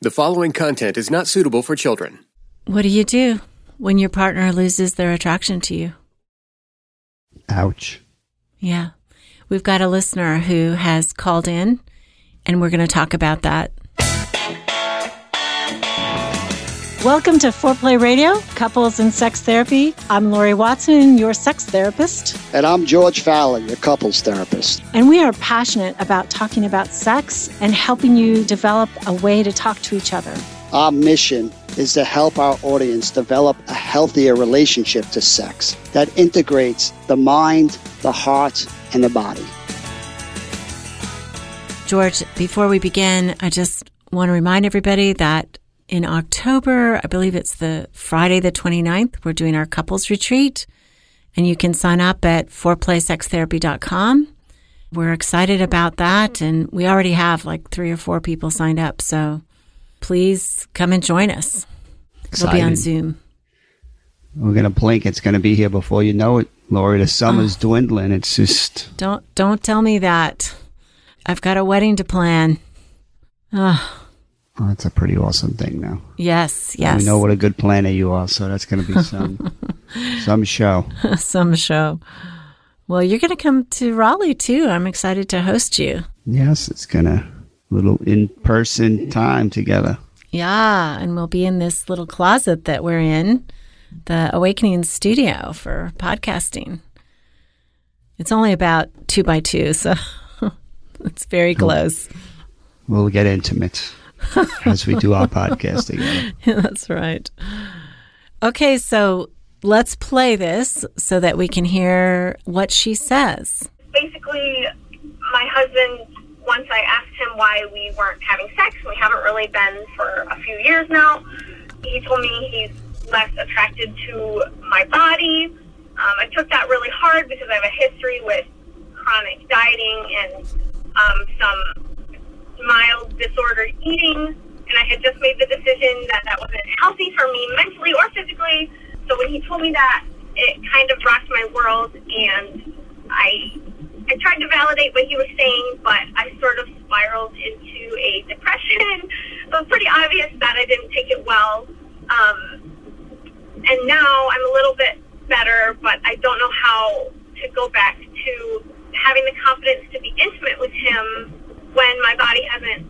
The following content is not suitable for children. What do you do when your partner loses their attraction to you? Ouch. Yeah. We've got a listener who has called in, and we're going to talk about that. Welcome to Foreplay Radio, Couples and Sex Therapy. I'm Laurie Watson, your sex therapist. And I'm George Faller, your couples therapist. And we are passionate about talking about sex and helping you develop a way to talk to each other. Our mission is to help our audience develop a healthier relationship to sex that integrates the mind, the heart, and the body. George, before we begin, I just want to remind everybody that in October, I believe it's the Friday the 29th, we're doing our couples retreat and you can sign up at foreplaysextherapy.com. We're excited about that and we already have like three or four people signed up. So please come and join us. It'll be on Zoom. We're gonna blink. It's gonna be here before you know it, Laurie. The summer's oh. Ah. dwindling. It's just don't don't tell me that. I've got a wedding to plan. Ugh. Oh, that's a pretty awesome thing now. Yes, yes. We know what a good planner you are, so that's going to be some some show. some show. Well, you're going to come to Raleigh too. I'm excited to host you. Yes, it's going to little in-person time together. Yeah, and we'll be in this little closet that we're in, the Awakening Studio for podcasting. It's only about two by two, so it's very close. We'll get intimate. as we do our podcast together. Yeah, that's right. Okay, so let's play this so that we can hear what she says. Basically, my husband, once I asked him why we weren't having sex, we haven't really been for a few years now, he told me he's less attracted to my body. Um, I took that really hard because I have a history with chronic dieting and um, some mild disordered eating, and I had just made the decision that that wasn't healthy for me mentally or physically. So when he told me that, it kind of rocked my world, and I I tried to validate what he was saying, but I sort of spiraled into a depression. it was pretty obvious that I didn't take it well. Um, and now I'm a little bit better, but I don't know how to go back to having the confidence to be intimate with him when my body hasn't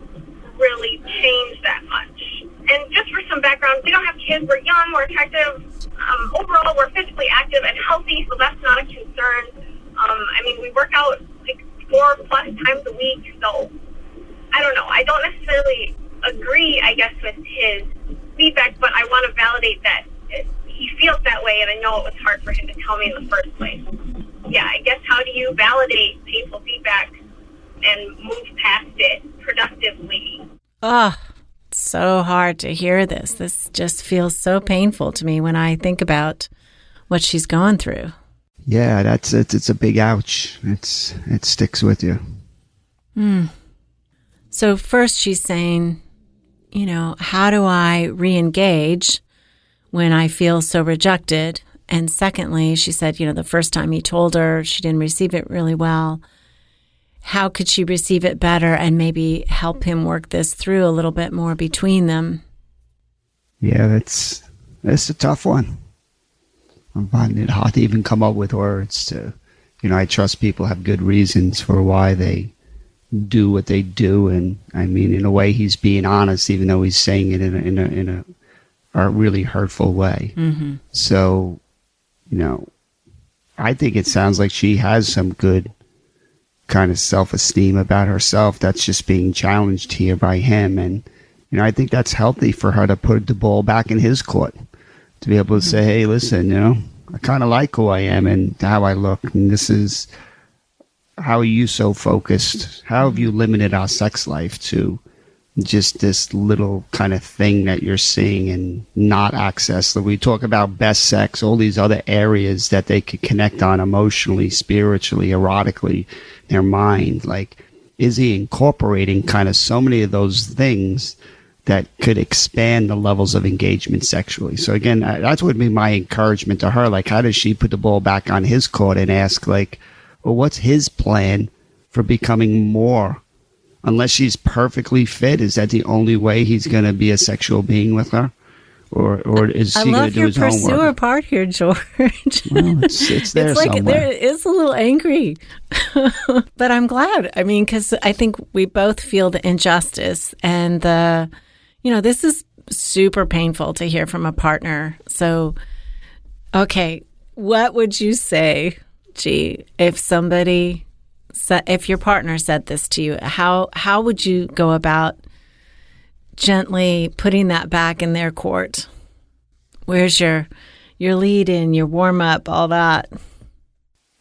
really changed that much. And just for some background, we don't have kids. We're young, we're attractive. Um, overall, we're physically active and healthy, so that's not a concern. Um, I mean, we work out like four plus times a week, so I don't know. I don't necessarily agree, I guess, with his feedback, but I want to validate that he feels that way, and I know it was hard for him to tell me in the first place. Yeah, I guess how do you validate painful feedback and move past it productively. Oh, so hard to hear this. This just feels so painful to me when I think about what she's gone through. Yeah, that's it. It's a big ouch. It's it sticks with you. Hmm. So first, she's saying, you know, how do I re-engage when I feel so rejected? And secondly, she said, you know, the first time he told her, she didn't receive it really well how could she receive it better and maybe help him work this through a little bit more between them? Yeah, that's that's a tough one. I'm finding it hard to even come up with words to, you know, I trust people have good reasons for why they do what they do, and I mean, in a way, he's being honest, even though he's saying it in a in a in a, a really hurtful way. Mm-hmm. So, you know, I think it sounds like she has some good kind of self esteem about herself that's just being challenged here by him. And, you know, I think that's healthy for her to put the ball back in his court to be able to say, hey, listen, you know, I kind of like who I am and how I look. And this is how are you so focused? How have you limited our sex life to just this little kind of thing that you're seeing and not access. We talk about best sex, all these other areas that they could connect on emotionally, spiritually, erotically, their mind. Like, is he incorporating kind of so many of those things that could expand the levels of engagement sexually? So again, what would be my encouragement to her. Like, how does she put the ball back on his court and ask, like, well, what's his plan for becoming more? Unless she's perfectly fit, is that the only way he's going to be a sexual being with her? Or, or is I he going to do your his pursuer homework? part here, George. Well, it's, it's there it's like somewhere. there it's a little angry, but I'm glad. I mean, because I think we both feel the injustice and the, you know, this is super painful to hear from a partner. So, okay, what would you say, G, if somebody if your partner said this to you? How how would you go about gently putting that back in their court? Where's your your lead in, your warm up, all that?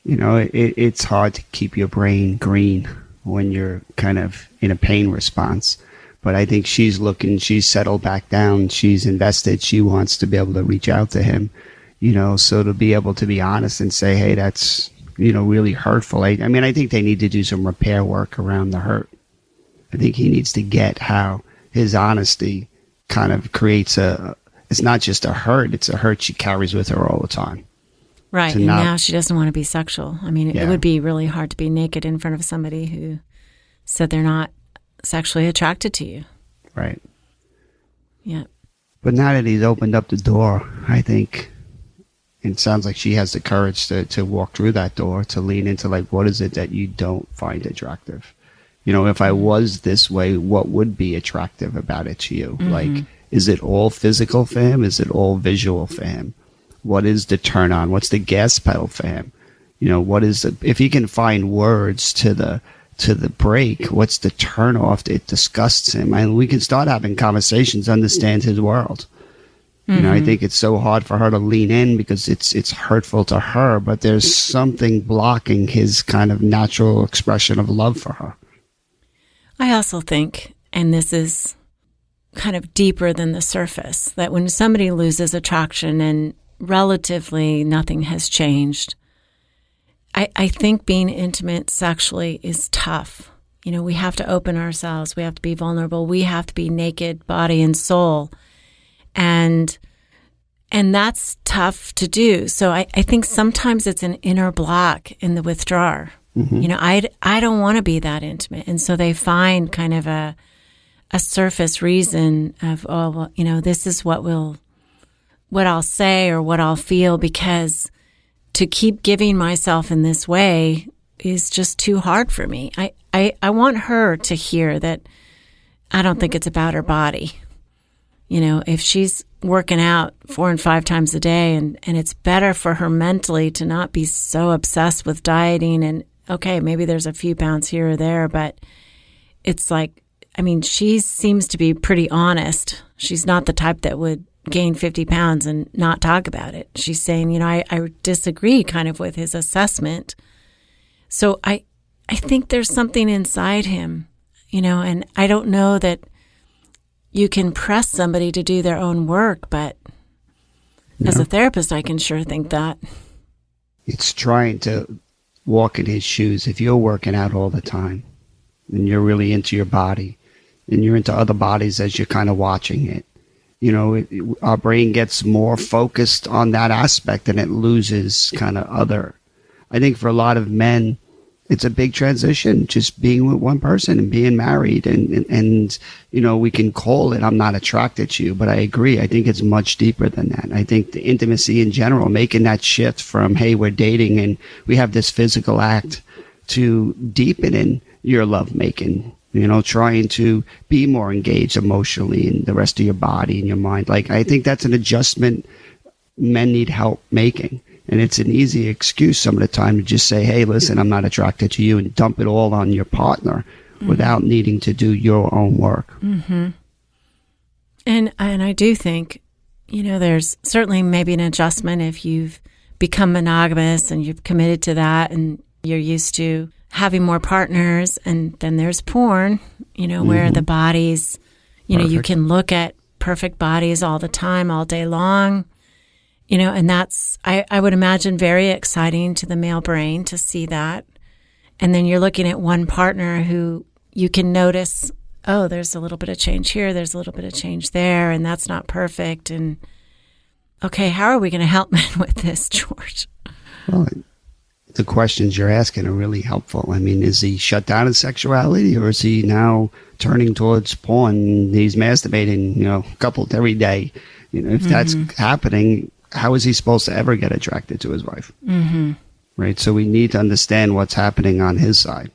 you know, it, it's hard to keep your brain green when you're kind of in a pain response. But I think she's looking, she's settled back down, she's invested, she wants to be able to reach out to him, you know, so to be able to be honest and say, hey, that's, you know, really hurtful. I, I mean, I think they need to do some repair work around the hurt. I think he needs to get how his honesty kind of creates a, it's not just a hurt, it's a hurt she carries with her all the time. Right. And not- now she doesn't want to be sexual. I mean, it, it would be really hard to be naked in front of somebody who said they're not sexually attracted to you. Right. Yeah. But now that he's opened up the door, I think it sounds like she has the courage to, to walk through that door, to lean into like, what is it that you don't find attractive? You know, if I mm-hmm. was this way, what would be attractive about it to you? Mm-hmm. Like, is it all physical for him? Is it all visual for him? What is the turn on? What's the gas pedal for him? You know, what is the, if he can find words to the, to the brake, what's the turn off? It disgusts him. And we can start having conversations, understand his world. You know, I mm-hmm. think it's so hard for her to lean in because it's it's hurtful to her, but there's something blocking his kind of natural expression of love for her. I also think, and this is kind of deeper than the surface, that when somebody loses attraction and relatively nothing has changed, I, I think being intimate sexually is tough. You know, we have to open ourselves, we have to be vulnerable, we have to be naked, body and soul. And and that's tough to do. So I, I think sometimes it's an inner block in the withdrawer. Mm-hmm. You know, I, I don't want to be that intimate. And so they find kind of a, a surface reason of, oh, well, you know, this is what will, what I'll say or what I'll feel because to keep giving myself in this way is just too hard for me. I, I, I want her to hear that I don't think it's about her body. You know, if she's working out four and five times a day and, and it's better for her mentally to not be so obsessed with dieting and okay, maybe there's a few pounds here or there, but it's like, I mean, she seems to be pretty honest. She's not the type that would gain 50 pounds and not talk about it. She's saying, you know, I, I disagree kind of with his assessment. So I, I think there's something inside him, you know, and I don't know that you can press somebody to do their own work, but as a therapist, I can sure think that. It's trying to walk in his shoes. If you're working out all the time and you're really into your body and you're into other bodies as you're kind of watching it, you know, it, it- our brain gets more focused on that aspect and it loses kind of other. I think for a lot of men, it's a big transition just being with one person and being married and, and, and you know we can call it i'm not attracted to you but i agree. I think it's much deeper than that. I think the intimacy in general making that shift from hey we're dating and we have this physical act to deepening your love making you know trying to be more engaged emotionally in the rest of your body and your mind. Like i think that's an adjustment men need help making. And it's an easy excuse some of the time to just say, hey, listen, I'm not attracted to you and dump it all on your partner mm-hmm. without needing to do your own work. Mm-hmm. And and I do think, you know, there's certainly maybe an adjustment if you've become monogamous and you've committed to that and you're used to having more partners and then there's porn, you know, where mm-hmm. the bodies You know, you can look at perfect bodies all the time, all day long. You know, and that's, I, I would imagine, very exciting to the male brain to see that. And then you're looking at one partner who you can notice, oh, there's a little bit of change here, there's a little bit of change there, and that's not perfect. And okay, how are we going to help men with this, George? Well, the questions you're asking are really helpful. I mean, is he shut down in sexuality or is he now turning towards porn? He's masturbating, you know, coupled every day. You know, if that's mm-hmm. happening, how is he supposed to ever get attracted to his wife? Mm-hmm. Right. So we need to understand what's happening on his side.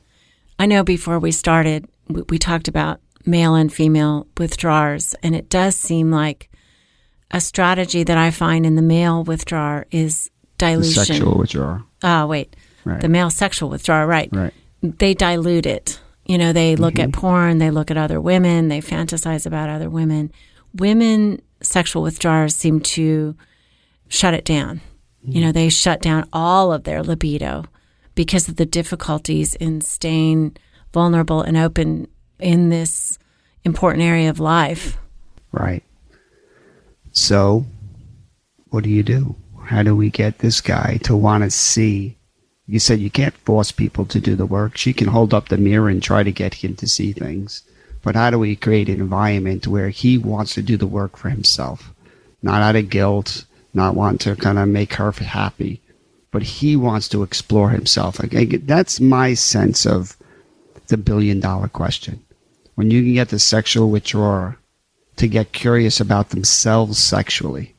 I know before we started, we, talked about male and female withdrawers, and it does seem like a strategy that I find in the male withdrawer is The dilution. sexual withdrawal. Oh, wait. Right. The male sexual withdrawal, right. Right. They dilute it. You know, they look at porn, they look at other women, they fantasize about other women. Women sexual withdrawers seem to shut it down. You know, they shut down all of their libido because of the difficulties in staying vulnerable and open in this important area of life. Right. So, what do you do? How do we get this guy to want to see? You said you can't force people to do the work. She can hold up the mirror and try to get him to see things. But how do we create an environment where he wants to do the work for himself? Not out of guilt, not want to kind of make her happy, but he wants to explore himself. Like, That's my sense of the billion dollar question. When you can get the sexual withdrawer to get curious about themselves sexually.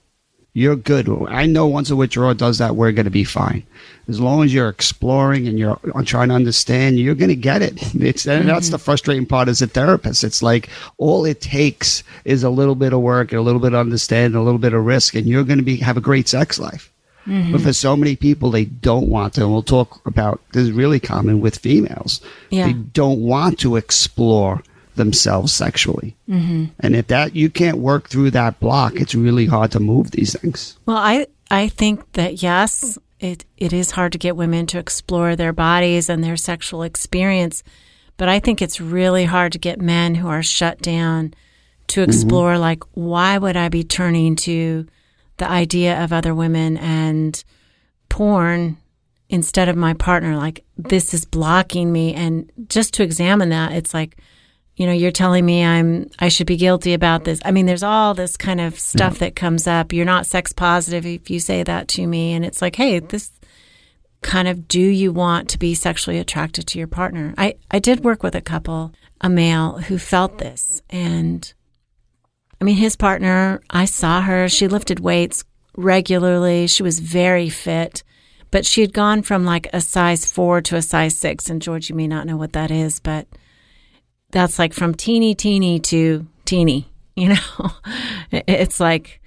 You're good. I know once a withdrawer does that, we're going to be fine. As long as you're exploring and you're trying to understand, you're going to get it. It's and mm-hmm. that's the frustrating part as a therapist. It's like all it takes is a little bit of work, and a little bit of understanding, a little bit of risk, and you're going to be have a great sex life. Mm-hmm. But for so many people, they don't want to. And we'll talk about this is really common with females. Yeah. They don't want to explore themselves sexually. Mm-hmm. And if that you can't work through that block, it's really hard to move these things. Well, I I think that yes, it it is hard to get women to explore their bodies and their sexual experience, but I think it's really hard to get men who are shut down to explore like why would I be turning to the idea of other women and porn instead of my partner like this is blocking me and just to examine that it's like you know you're telling me i'm i should be guilty about this. I mean there's all this kind of stuff that comes up. You're not sex positive if you say that to me. And it's like hey this kind of do you want to be sexually attracted to your partner? I i did work with a couple a male who felt this. And i mean his partner i saw her. She lifted weights regularly. She was very fit but she had gone from like a size four to a size six. And george you may not know what that is but that's like from teeny teeny to teeny you know? It's like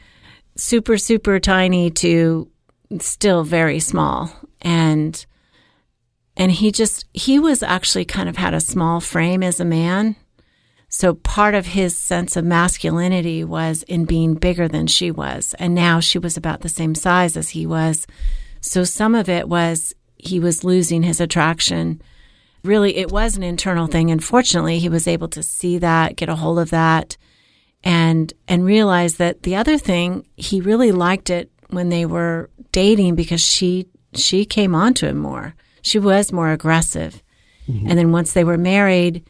super super tiny to still very small. And and he just he was actually kind of had a small frame as a man. So part of his sense of masculinity was in being bigger than she was. And now she was about the same size as he was. So some of it was he was losing his attraction really it was an internal thing. And fortunately he was able to see that get a hold of that and and realize that the other thing he really liked it when they were dating because she she came on to him more. She was more aggressive. Mm-hmm. And then once they were married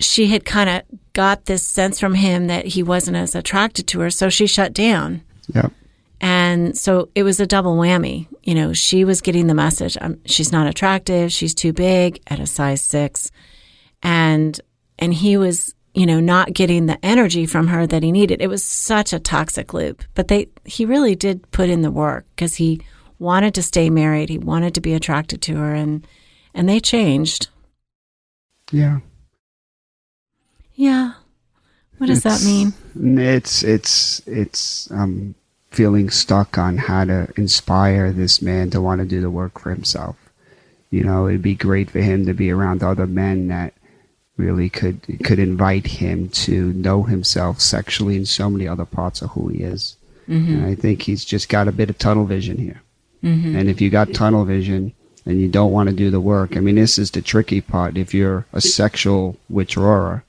she had kind of got this sense from him that he wasn't as attracted to her so she shut down. Yep. And so it was a double whammy. You know, she was getting the message um, she's not attractive, she's too big at a size 6. And and he was, you know, not getting the energy from her that he needed. It was such a toxic loop. But they he really did put in the work cuz he wanted to stay married, he wanted to be attracted to her and and they changed. Yeah. Yeah. What does that mean? It's it's it's um feeling stuck on how to inspire this man to want to do the work for himself. You know, it'd be great for him to be around other men that really could could invite him to know himself sexually in so many other parts of who he is. Mm-hmm. And I think he's just got a bit of tunnel vision here. Mm-hmm. And if you got tunnel vision and you don't want to do the work, I mean, this is the tricky part. If you're a sexual withdrawer,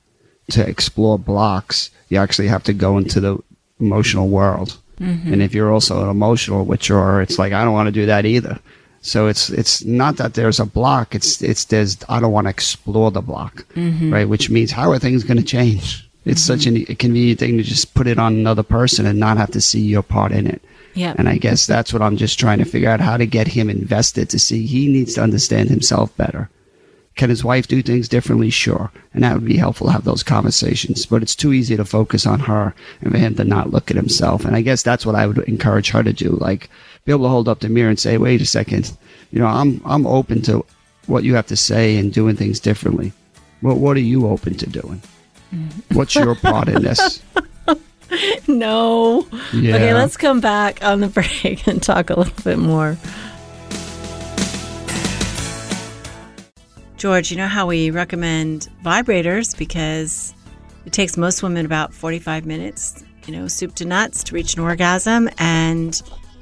to explore blocks, you actually have to go into the emotional world. Mm-hmm. And if you're also an emotional withdrawer, it's like I don't want to do that either. So it's it's not that there's a block. It's it's there's I don't want to explore the block, mm-hmm. right? Which means how are things going to change? It's such an, a convenient thing to just put it on another person and not have to see your part in it. Yeah. And I guess that's what I'm just trying to figure out how to get him invested to see he needs to understand himself better. Can his wife do things differently? Sure. And that would be helpful to have those conversations. But it's too easy to focus on her and for him to not look at himself. And I guess that's what I would encourage her to do. Like be able to hold up the mirror and say, wait a second, you know, I'm I'm open to what you have to say and doing things differently. What what are you open to doing? Mm. What's your part in this? No. Yeah. Okay, let's come back on the break and talk a little bit more. George, you know how we recommend vibrators because it takes most women about 45 minutes, you know, soup to nuts to reach an orgasm. And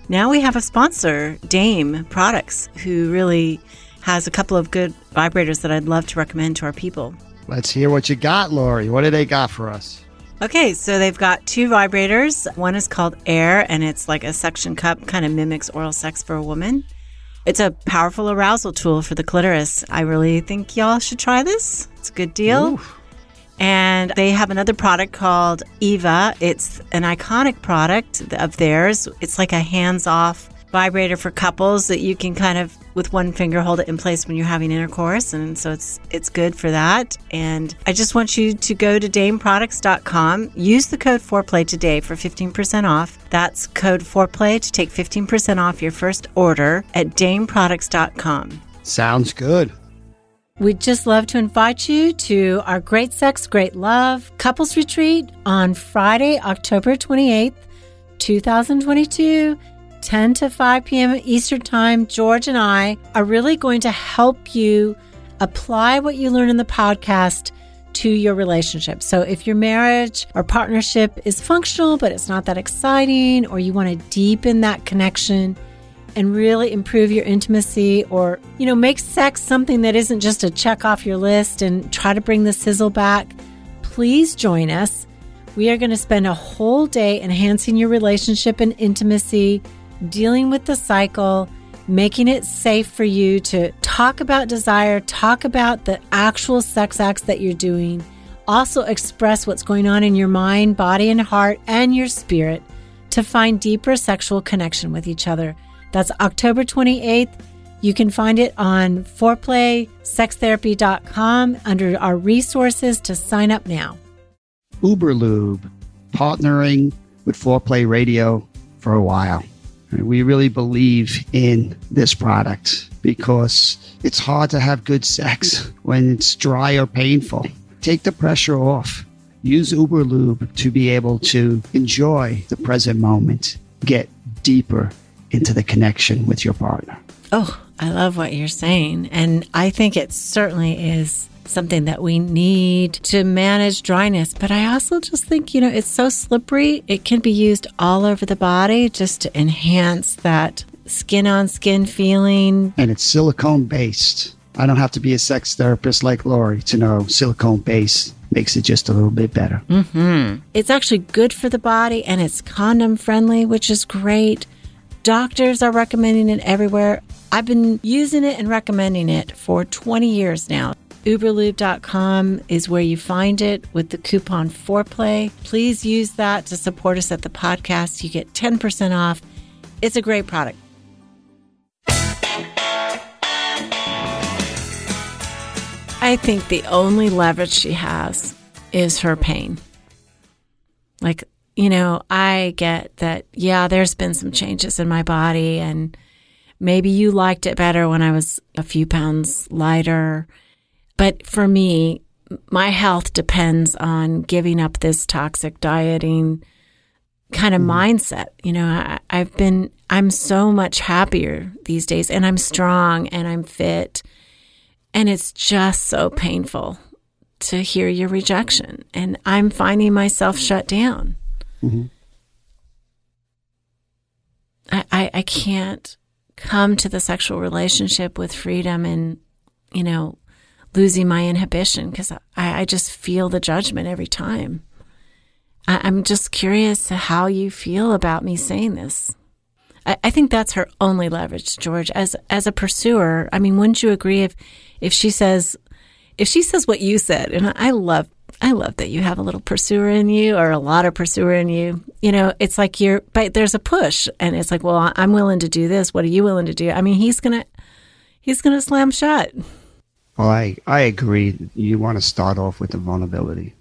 now we have a sponsor, Dame Products, who really has a couple of good vibrators that I'd love to recommend to our people. Let's hear what you got, Laurie. What do they got for us? Okay, so they've got two vibrators. One is called Air, and it's like a suction cup, kind of mimics oral sex for a woman. It's a powerful arousal tool for the clitoris. I really think y'all should try this. It's a good deal. And they have another product called Eva. It's an iconic product of theirs. It's like a hands off vibrator for couples that you can kind of with one finger hold it in place when you're having intercourse and so it's it's good for that. And i just want you to go to dameproducts.com use the code foreplay today for 15% off. That's code foreplay to take 15% off your first order at dameproducts.com Sounds good. We'd just love to invite you to our Great Sex, Great Love couples retreat on Friday, October 28th, 2022, 10 to 5 p.m. Eastern Time. George and I are really going to help you apply what you learn in the podcast to your relationship. So if your marriage or partnership is functional, but it's not that exciting, or you want to deepen that connection, and really improve your intimacy or, you know, make sex something that isn't just a check off your list and try to bring the sizzle back, please join us. We are going to spend a whole day enhancing your relationship and intimacy, dealing with the cycle, making it safe for you to talk about desire, talk about the actual sex acts that you're doing, also express what's going on in your mind, body, and heart, and your spirit to find deeper sexual connection with each other. That's October 28th. You can find it on foreplaysextherapy.com under our resources to sign up now. Uberlube, partnering with Foreplay Radio for a while. We really believe in this product because it's hard to have good sex when it's dry or painful. Take the pressure off. Use Uberlube to be able to enjoy the present moment, get deeper into the connection with your partner. Oh, I love what you're saying. And I think it certainly is something that we need to manage dryness. But I also just think, you know, it's so slippery. It can be used all over the body just to enhance that skin on skin feeling. And it's silicone based. I don't have to be a sex therapist like Laurie to know silicone base makes it just a little bit better. Mm-hmm. It's actually good for the body and it's condom friendly, which is great. Doctors are recommending it everywhere. I've been using it and recommending it for 20 years now. Uberlube.com is where you find it with the coupon foreplay. Please use that to support us at the podcast. You get 10% off. It's a great product. I think the only leverage she has is her pain. Like, you know, I get that, yeah, there's been some changes in my body, and maybe you liked it better when I was a few pounds lighter. But for me, my health depends on giving up this toxic dieting kind of mm-hmm. mindset. You know, I, I've been, I'm so much happier these days, and I'm strong and I'm fit. And it's just so painful to hear your rejection. And I'm finding myself shut down. Mm-hmm. I, I, I can't come to the sexual relationship with freedom and, you know, losing my inhibition because I, I just feel the judgment every time. I, I'm just curious how you feel about me saying this. I, I think that's her only leverage, George. As as a pursuer, I mean, wouldn't you agree if if she says if she says what you said, and I love I love that you have a little pursuer in you or a lot of pursuer in you. You know, it's like you're, but there's a push and it's like, well, I'm willing to do this. What are you willing to do? I mean, he's going to, he's going to slam shut. Well, I, I agree. You want to start off with the vulnerability,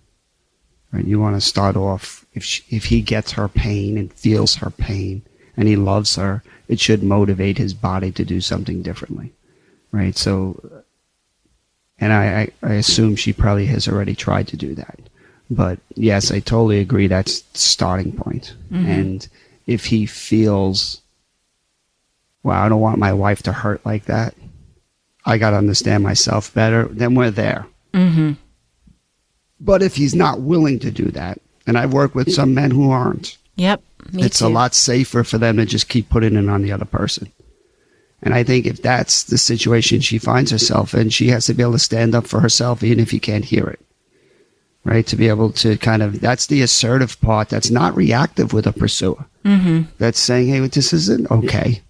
right? You want to start off if she, if he gets her pain and feels her pain and he loves her, it should motivate his body to do something differently, right? So, and I, I, I assume she probably has already tried to do that. But yes, I totally agree. That's the starting point. Mm-hmm. And if he feels, well, I don't want my wife to hurt like that I got to understand myself better, then we're there. Mm-hmm. But if he's not willing to do that, and I've worked with some men who aren't. Yep. it's too. a lot safer for them to just keep putting it on the other person. And I think if that's the situation she finds herself in, she has to be able to stand up for herself, even if he can't hear it. Right? To be able to kind of, that's the assertive part that's not reactive with a pursuer. Mm-hmm. That's saying, hey, this isn't okay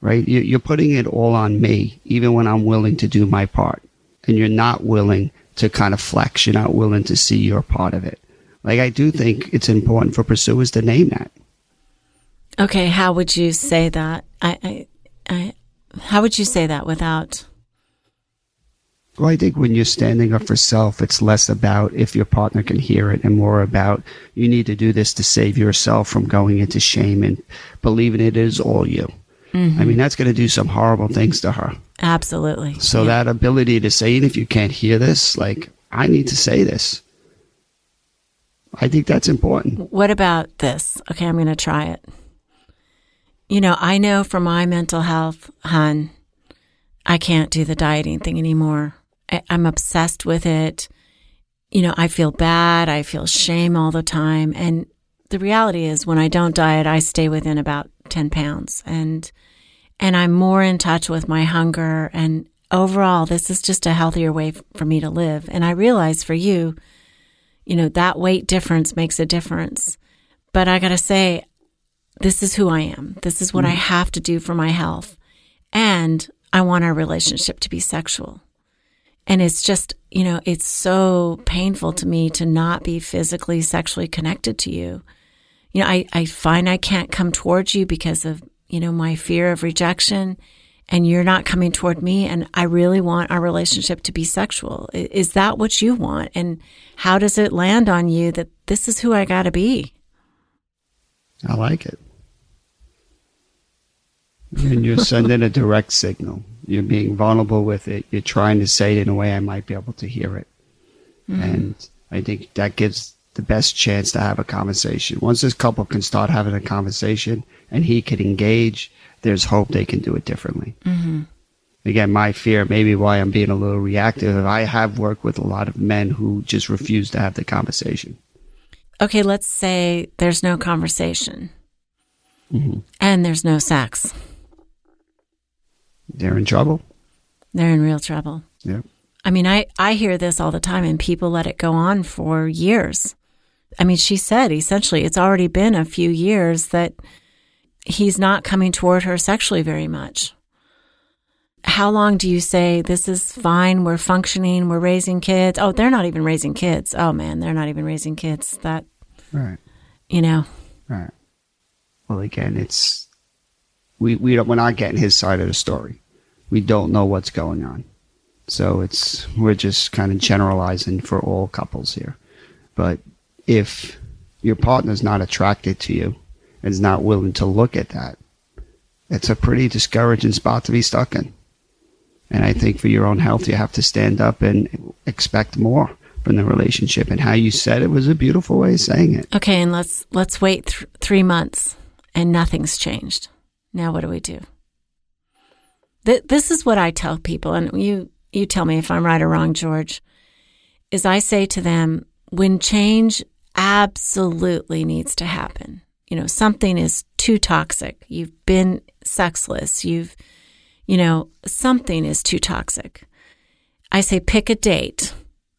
right? You're putting it all on me, even when I'm willing to do my part. And you're not willing to kind of flex. You're not willing to see your part of it. Like, I do think it's important for pursuers to name that. Okay. How would you say that? I, I, I how would you say that without? Well, I think when you're standing up for self, it's less about if your partner can hear it and more about you need to do this to save yourself from going into shame and believing it is all you. Mm-hmm. I mean, that's going to do some horrible things to her. Absolutely. So yeah. that ability to say, even if you can't hear this, like, I need to say this. I think that's important. What about this? Okay, I'm going to try it. You know, I know for my mental health, hun, I can't do the dieting thing anymore. I, I'm obsessed with it. You know, I feel bad. I feel shame all the time. And the reality is when I don't diet, I stay within about 10 pounds and, and I'm more in touch with my hunger. And overall, this is just a healthier way for me to live. And I realize for you, you know, that weight difference makes a difference. But I got to say, this is who I am. This is what mm. I have to do for my health. And I want our relationship to be sexual. And it's just, you know, it's so painful to me to not be physically, sexually connected to you you know, I, I find I can't come towards you because of, you know, my fear of rejection and you're not coming toward me. And I really want our relationship to be sexual. Is that what you want? And how does it land on you that this is who I got to be? I like it. And you're sending a direct signal. You're being vulnerable with it. You're trying to say it in a way I might be able to hear it. Mm-hmm. And I think that gives the best chance to have a conversation. Once this couple can start having a conversation and he can engage, there's hope they can do it differently. Mm-hmm. Again, my fear, maybe why I'm being a little reactive, I have worked with a lot of men who just refuse to have the conversation. Okay, let's say there's no conversation mm-hmm. and there's no sex. They're in trouble. They're in real trouble. Yeah. I mean, I, I hear this all the time and people let it go on for years. I mean, she said essentially it's already been a few years that he's not coming toward her sexually very much. How long do you say this is fine? We're functioning. We're raising kids. Oh, they're not even raising kids. Oh man, they're not even raising kids. That, right? You know, right. Well, again, it's we we don't, we're not getting his side of the story. We don't know what's going on, so it's we're just kind of generalizing for all couples here. But if your partner's not attracted to you and is not willing to look at that, it's a pretty discouraging spot to be stuck in. And I think for your own health, you have to stand up and expect more from the relationship. And how you said it was a beautiful way of saying it. Okay, and let's let's wait th- three months, and nothing's changed. Now, what do we do? Th- this is what I tell people, and you you tell me if I'm right or wrong, George. Is I say to them, when change absolutely needs to happen. You know, something is too toxic. You've been sexless. You've, you know, something is too toxic. I say pick a date.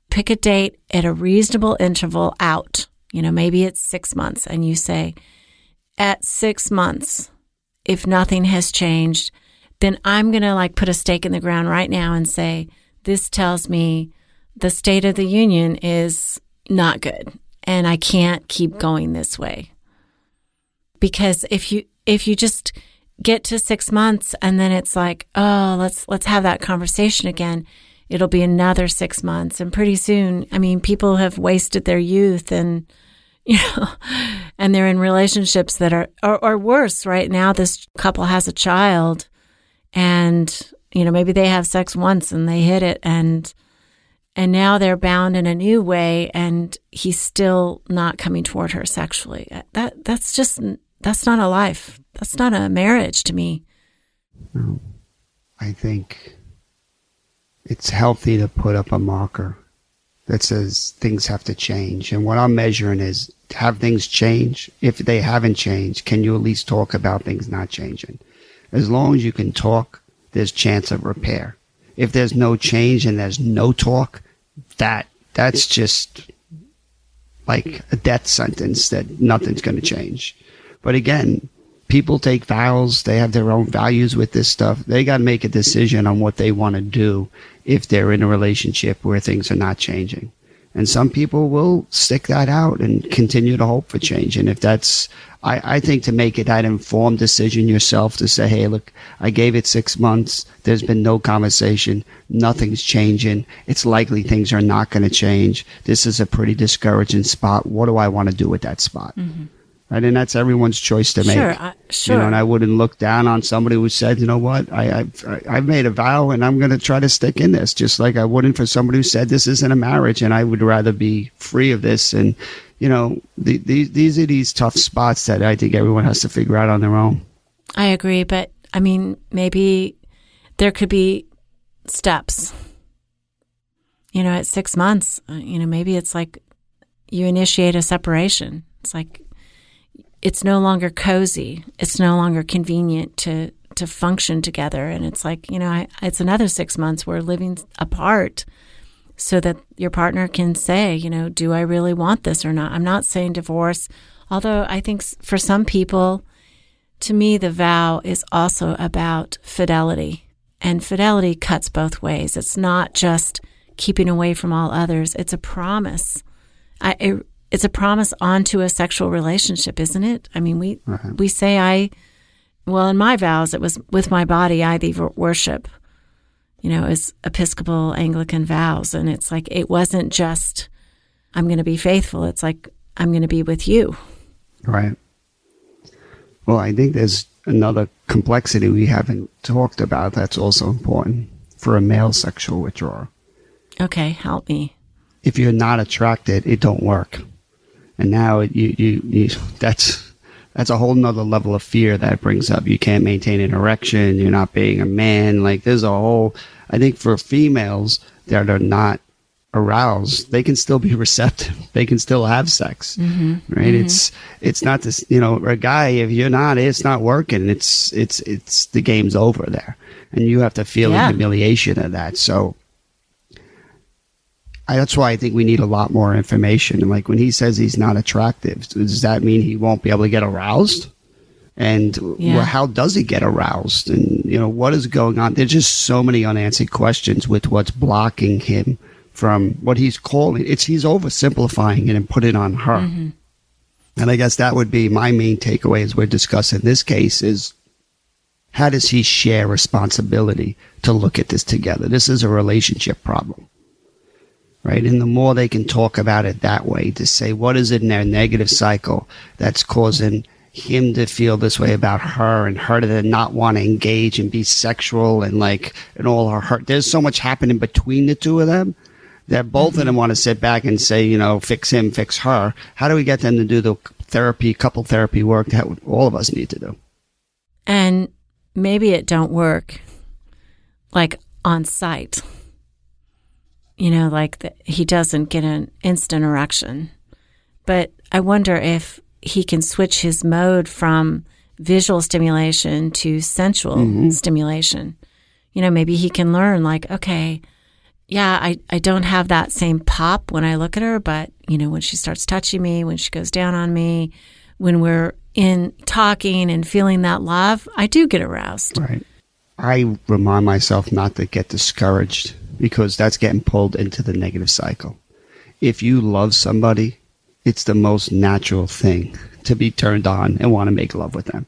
Pick a date at a reasonable interval out. You know, maybe it's six months, and you say, at six months, if nothing has changed, then I'm going to like put a stake in the ground right now and say, this tells me the state of the union is not good and I can't keep going this way. Because if you, if you just get to six months and then it's like, oh, let's, let's have that conversation again. It'll be another six months. And pretty soon, I mean, people have wasted their youth and, you know, and they're in relationships that are, or, or worse right now. This couple has a child and, you know, maybe they have sex once and they hit it and, and now they're bound in a new way and he's still not coming toward her sexually. That, that's just, that's not a life. That's not a marriage to me. No. I think it's healthy to put up a marker that says things have to change. And what I'm measuring is have things change? If they haven't changed, can you at least talk about things not changing? As long as you can talk, there's chance of repair. If there's no change and there's no talk, that that's just like a death sentence that nothing's going to change. But again, people take vows. They have their own values with this stuff. They got to make a decision on what they want to do if they're in a relationship where things are not changing. And some people will stick that out and continue to hope for change. And if that's, I, I think to make it that informed decision yourself to say, Hey, look, I gave it six months. There's been no conversation. Nothing's changing. It's likely things are not going to change. This is a pretty discouraging spot. What do I want to do with that spot? Mm-hmm right? And that's everyone's choice to make. Sure, uh, sure. You know, and I wouldn't look down on somebody who said, you know what, I, I've, I've made a vow and I'm going to try to stick in this, just like I wouldn't for somebody who said this isn't a marriage and I would rather be free of this. And, you know, the, the, these are these tough spots that I think everyone has to figure out on their own. I agree, but I mean, maybe there could be steps. You know, at six months, uh, you know, maybe it's like you initiate a separation. It's like it's no longer cozy. It's no longer convenient to to function together. And it's like you know, I, it's another six months we're living apart, so that your partner can say, you know, do I really want this or not? I'm not saying divorce, although I think for some people, to me, the vow is also about fidelity, and fidelity cuts both ways. It's not just keeping away from all others. It's a promise. I, it, it's a promise onto a sexual relationship, isn't it? I mean, we right. we say I, well, in my vows, it was with my body I thee worship. You know, as Episcopal Anglican vows, and it's like it wasn't just I'm going to be faithful. It's like I'm going to be with you. Right. Well, I think there's another complexity we haven't talked about that's also important for a male sexual withdrawal. Okay, help me. If you're not attracted, it don't work and now you, you, you that's that's a whole nother level of fear that brings up. You can't maintain an erection. You're not being a man. Like there's a whole. I think for females that are not aroused, they can still be receptive. They can still have sex, mm-hmm. right? Mm-hmm. It's it's not this. You know, a guy if you're not, it's not working. It's it's it's the game's over there, and you have to feel yeah. the humiliation of that. So I, that's why I think we need a lot more information. And like when he says he's not attractive, does that mean he won't be able to get aroused? And yeah. well, how does he get aroused? And you know what is going on? There's just so many unanswered questions with what's blocking him from what he's calling. It's he's oversimplifying it and put it on her. Mm-hmm. And I guess that would be my main takeaway as we're discussing this case is how does he share responsibility to look at this together? This is a relationship problem right? And the more they can talk about it that way to say what is it in their negative cycle that's causing him to feel this way about her and her to not want to engage and be sexual and like and all her hurt. There's so much happening between the two of them that both mm-hmm. of them want to sit back and say, you know, fix him, fix her. How do we get them to do the therapy, couple therapy work that all of us need to do? And maybe it don't work like on site you know, like the, he doesn't get an instant erection. But I wonder if he can switch his mode from visual stimulation to sensual mm-hmm. stimulation. You know, maybe he can learn, like, okay, yeah, I, I don't have that same pop when I look at her, but you know, when she starts touching me, when she goes down on me, when we're in talking and feeling that love, I do get aroused. Right. I remind myself not to get discouraged because that's getting pulled into the negative cycle. If you love somebody, it's the most natural thing to be turned on and want to make love with them.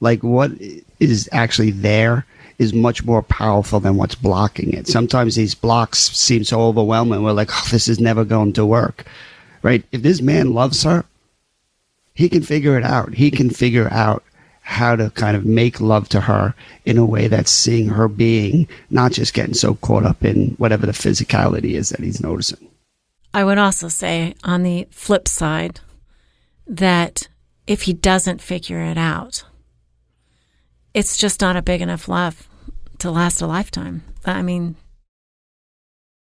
Like what is actually there is much more powerful than what's blocking it. Sometimes these blocks seem so overwhelming. We're like, oh, this is never going to work. Right? If this man loves her, he can figure it out. He can figure out how to kind of make love to her in a way that's seeing her being, not just getting so caught up in whatever the physicality is that he's noticing. I would also say on the flip side that if he doesn't figure it out, it's just not a big enough love to last a lifetime. I mean,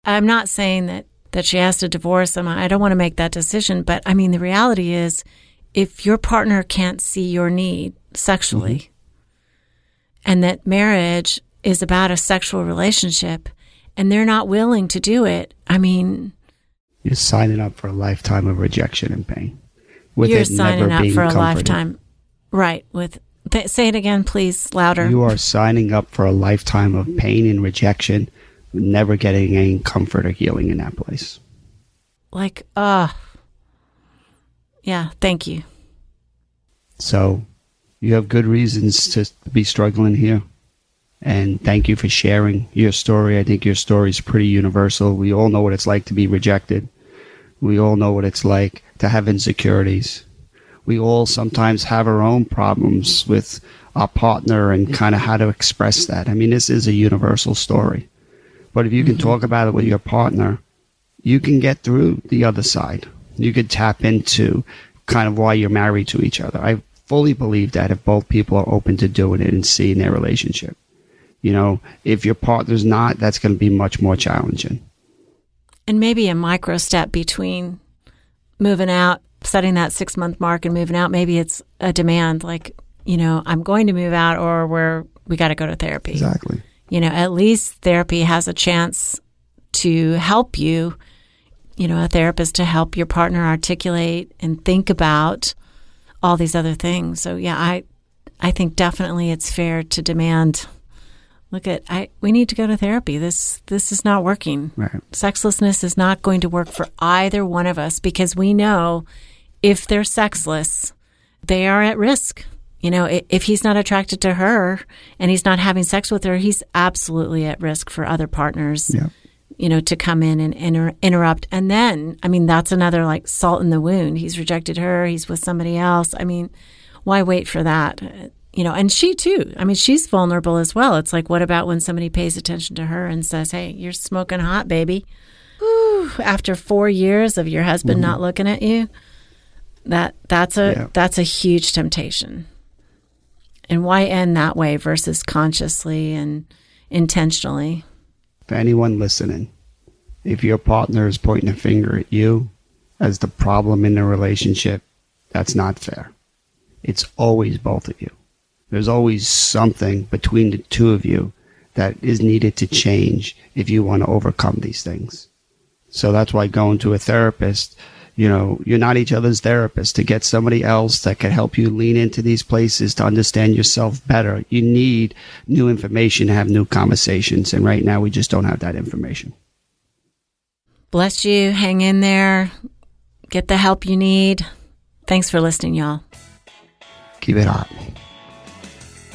I'm not saying that, that she has to divorce him. I don't want to make that decision. But I mean, the reality is if your partner can't see your need sexually mm-hmm. and that marriage is about a sexual relationship and they're not willing to do it, I mean, you're signing up for a lifetime of rejection and pain. With you're signing up for a lifetime, right? With say it again, please, louder. You are signing up for a lifetime of pain and rejection, never getting any comfort or healing in that place. Like, uh, yeah, thank you. So, you have good reasons to be struggling here. And thank you for sharing your story. I think your story is pretty universal. We all know what it's like to be rejected. We all know what it's like to have insecurities. We all sometimes have our own problems with our partner and kind of how to express that. I mean, this is a universal story. But if you can talk about it with your partner, you can get through the other side. You could tap into kind of why you're married to each other. I fully believe that if both people are open to doing it and seeing their relationship. You know, if your partner's not, that's going to be much more challenging. And maybe a micro step between moving out, setting that six month mark and moving out. Maybe it's a demand like, you know, I'm going to move out or we're, we got to go to therapy. Exactly. You know, at least therapy has a chance to help you, you know, a therapist to help your partner articulate and think about all these other things. So yeah, I, I think definitely it's fair to demand look at I we need to go to therapy. This this is not working. Right. Sexlessness is not going to work for either one of us because we know if they're sexless, they are at risk. You know, if he's not attracted to her and he's not having sex with her, he's absolutely at risk for other partners. Yeah. You know, to come in and inter- interrupt. And then, I mean, that's another like salt in the wound. He's rejected her. He's with somebody else. I mean, why wait for that? you know, and she too. I mean, she's vulnerable as well. It's like, what about when somebody pays attention to her and says, "Hey, you're smoking hot, baby." Whew, after four years of your husband mm-hmm. not looking at you, that that's a yeah. that's a huge temptation. And why end that way versus consciously and intentionally? For anyone listening, if your partner is pointing a finger at you as the problem in the relationship, that's not fair. It's always both of you. There's always something between the two of you that is needed to change if you want to overcome these things. So that's why going to a therapist, you know, you're not each other's therapist. To get somebody else that can help you lean into these places to understand yourself better, you need new information to have new conversations. And right now, we just don't have that information. Bless you. Hang in there. Get the help you need. Thanks for listening, y'all. Keep it hot.